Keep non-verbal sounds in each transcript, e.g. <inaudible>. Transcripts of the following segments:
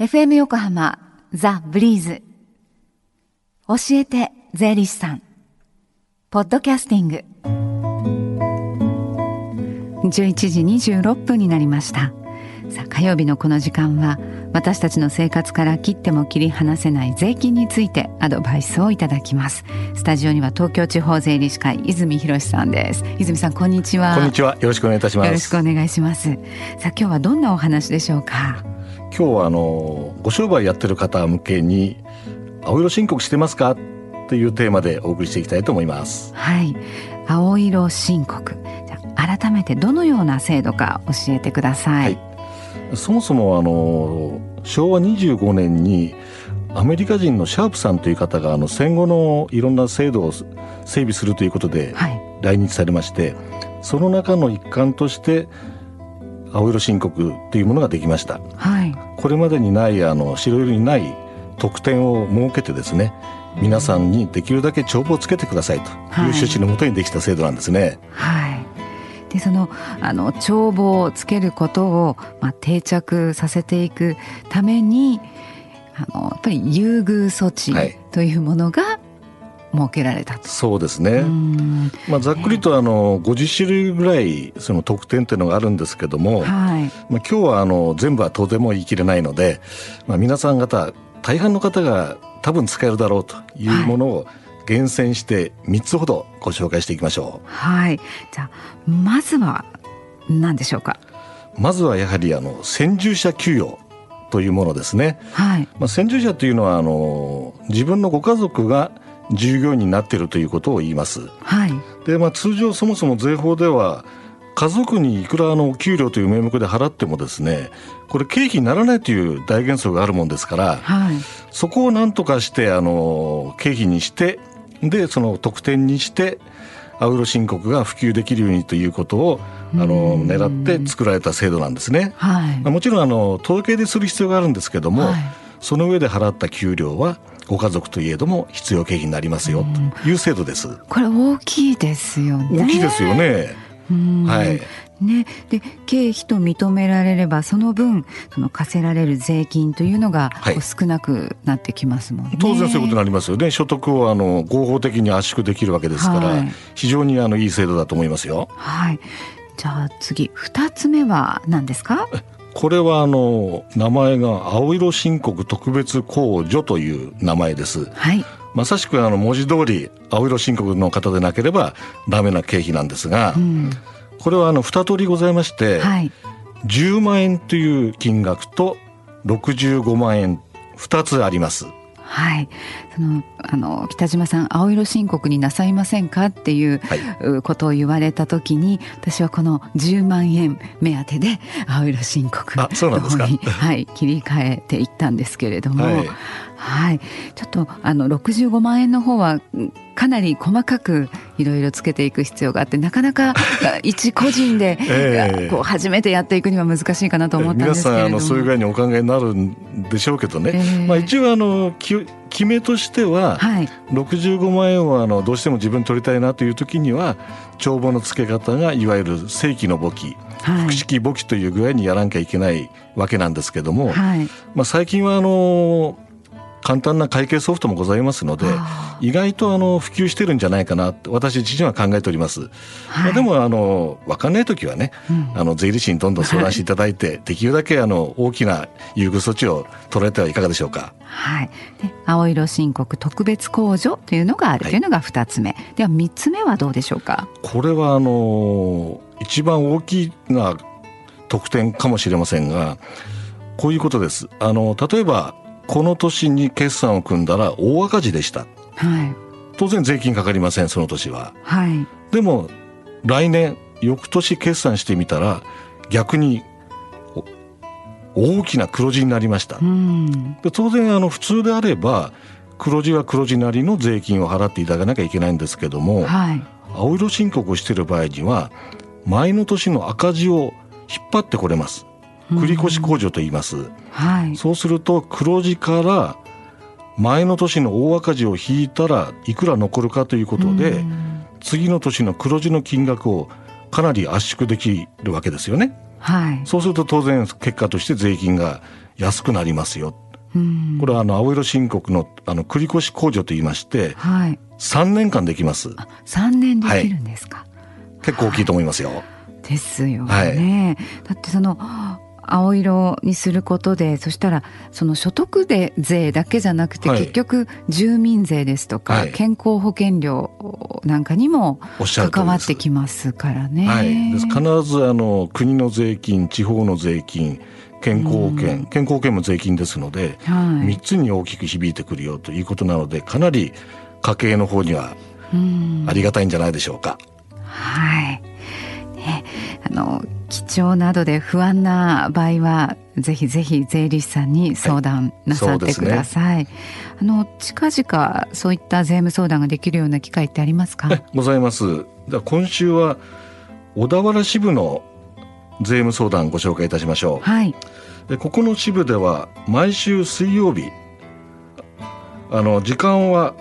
FM 横浜ザ・ブリーズ。教えて税理士さん。ポッドキャスティング。11時26分になりました。さあ火曜日のこの時間は私たちの生活から切っても切り離せない税金についてアドバイスをいただきます。スタジオには東京地方税理士会泉博さんです。泉さんこんにちは。こんにちは。よろしくお願いいたします。よろしくお願いします。さあ今日はどんなお話でしょうか？今日はあのご商売やってる方向けに青色申告してますかというテーマでお送りしていきたいと思います。はい。青色申告。じゃあ改めてどのような制度か教えてください、はい、そもそもあの昭和25年にアメリカ人のシャープさんという方があの戦後のいろんな制度を整備するということで来日されまして、はい、その中の一環として青色申告というものができました、はい、これまでにないあの白色にない特典を設けてですね皆さんにできるだけ帳簿をつけてくださいという趣旨のもとにできた制度なんですね。はい、でそのあの帳簿をつけることを、まあ、定着させていくためにあのやっぱり優遇措置というものが設けられたそうですね、まあ、ざっくりとあの50種類ぐらいその特典というのがあるんですけども、はい、まあ、今日はあの全部はとても言い切れないので、まあ、皆さん方大半の方が多分使えるだろうというものを厳選して3つほどご紹介していきましょう。はい、じゃあまずは何でしょうか？まずはやはりあの先住者給与というものですね。はい。まあ先住者というのはあの自分のご家族が従業員になっているということを言います。はい、で、まあ、通常そもそも税法では家族にいくらの給料という名目で払ってもですねこれ経費にならないという大原則があるもんですから、はい、そこを何とかしてあの経費にしてでその特典にして青色申告が普及できるようにということをあの狙って作られた制度なんですね。はい、もちろんあの届け出する必要があるんですけども、はい、その上で払った給料はご家族といえども必要経費になりますよという制度です。これ大きいですよね。大きいですよね。はい。ね、で経費と認められればその分その課せられる税金というのが、少なくなってきますもんね。当然そういうことになりますよね。所得をあの合法的に圧縮できるわけですから、はい、非常にあのいい制度だと思いますよ。はい。じゃあ次二つ目は何ですか？これはあの名前が青色申告特別控除という名前です。はい。まさしくあの文字通り青色申告の方でなければダメな経費なんですが、うん、これはあの二通りございまして、はい、10万円という金額と65万円2つあります。はい、そのあの北島さん青色申告になさいませんかっていう、はい、ことを言われた時に私はこの10万円目当てで青色申告の方にはい切り替えていったんですけれども、はい、はい、ちょっとあの65万円の方はかなり細かくいろいろつけていく必要があってなかなか <laughs> 一個人で、<laughs> えー、こう初めてやっていくには難しいかなと思ったんですけれども。皆さんあのそういう具合にお考えになるんでしょうけどね、えー、まあ、一応あの決めとしては、はい、65万円をあのどうしても自分取りたいなという時には帳簿の付け方がいわゆる正規の簿記複式簿記という具合にやらなきゃいけないわけなんですけども、はい、まあ、最近はあの簡単な会計ソフトもございますので意外とあの普及してるんじゃないかなって私自身は考えております、はい、まあ、でもあの分かんない時はね、うん、あの税理士にどんどん相談していただいて、はい、できるだけあの大きな優遇措置を取られてはいかがでしょうか。はい、で青色申告特別控除というのがあるというのが2つ目、はい、では3つ目はどうでしょうか？これはあの一番大きな特典かもしれませんがこういうことです。あの例えばこの年に決算を組んだら大赤字でした。はい。当然税金かかりません、その年は。はい。でも、来年、翌年決算してみたら、逆に、大きな黒字になりました。で当然、あの、普通であれば、黒字は黒字なりの税金を払っていただかなきゃいけないんですけども、はい、青色申告をしている場合には、前の年の赤字を引っ張ってこれます。繰越控除と言います、はい、そうすると黒字から前の年の大赤字を引いたらいくら残るかということで次の年の黒字の金額をかなり圧縮できるわけですよね。はい、そうすると当然結果として税金が安くなりますよ。これはあの青色申告のあの繰越控除と言いまして、はい、3年間できます。3年できるんですか、はい、結構大きいと思いますよ。ですよね。だってその青色にすることでそしたらその所得で税だけじゃなくて、結局住民税ですとか、健康保険料なんかにも関わってきますからね。はい、必ずあの国の税金地方の税金健康保険、うん、健康保険も税金ですので、はい、3つに大きく響いてくるよということなのでかなり家計の方にはありがたいんじゃないでしょうか。はい。ね、あの基調などで不安な場合はぜひぜひ税理士さんに相談なさってください。はいね、あの近々そういった税務相談ができるような機会ってありますか？ございます。今週は小田原支部の税務相談ご紹介いたしましょう。はい。でここの支部では毎週水曜日あの時間は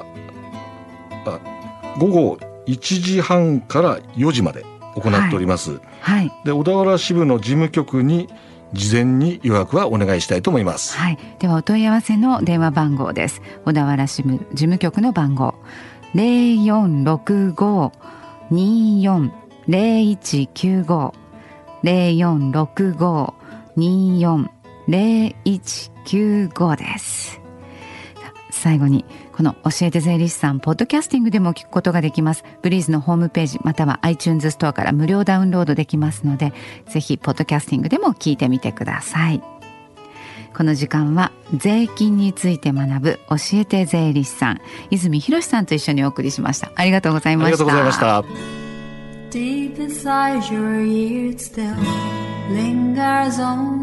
午後1時半から4時まで行っております。はい。はい、で小田原支部の事務局に事前に予約はお願いしたいと思います。はい。ではお問い合わせの電話番号です。小田原支部事務局の番号零四六五二四零一九五0465-24-0195です。最後にこの教えて税理士さんポッドキャスティングでも聞くことができます。ブリーズのホームページまたは iTunes ストアから無料ダウンロードできますのでぜひポッドキャスティングでも聞いてみてください。この時間は税金について学ぶ教えて税理士さん泉博さんと一緒にお送りしました。ありがとうございました。ありがとうございました。Deep inside your ears still lingers on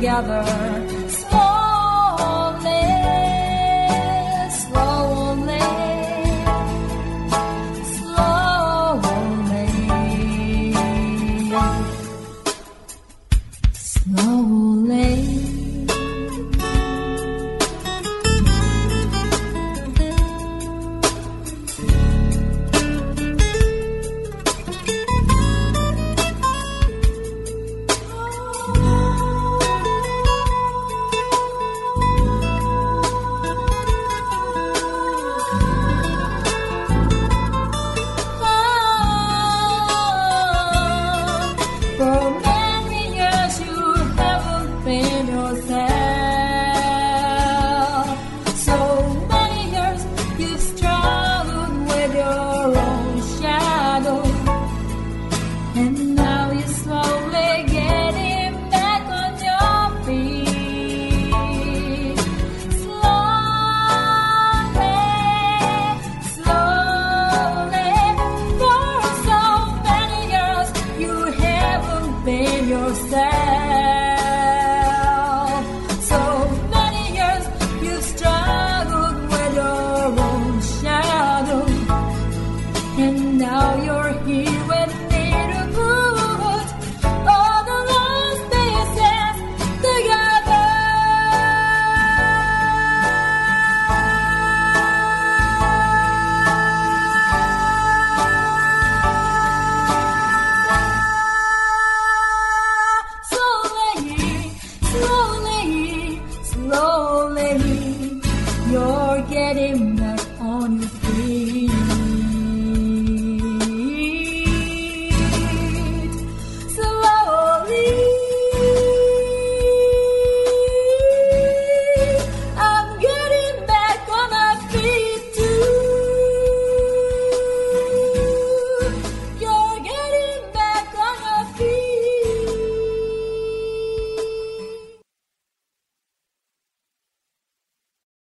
Together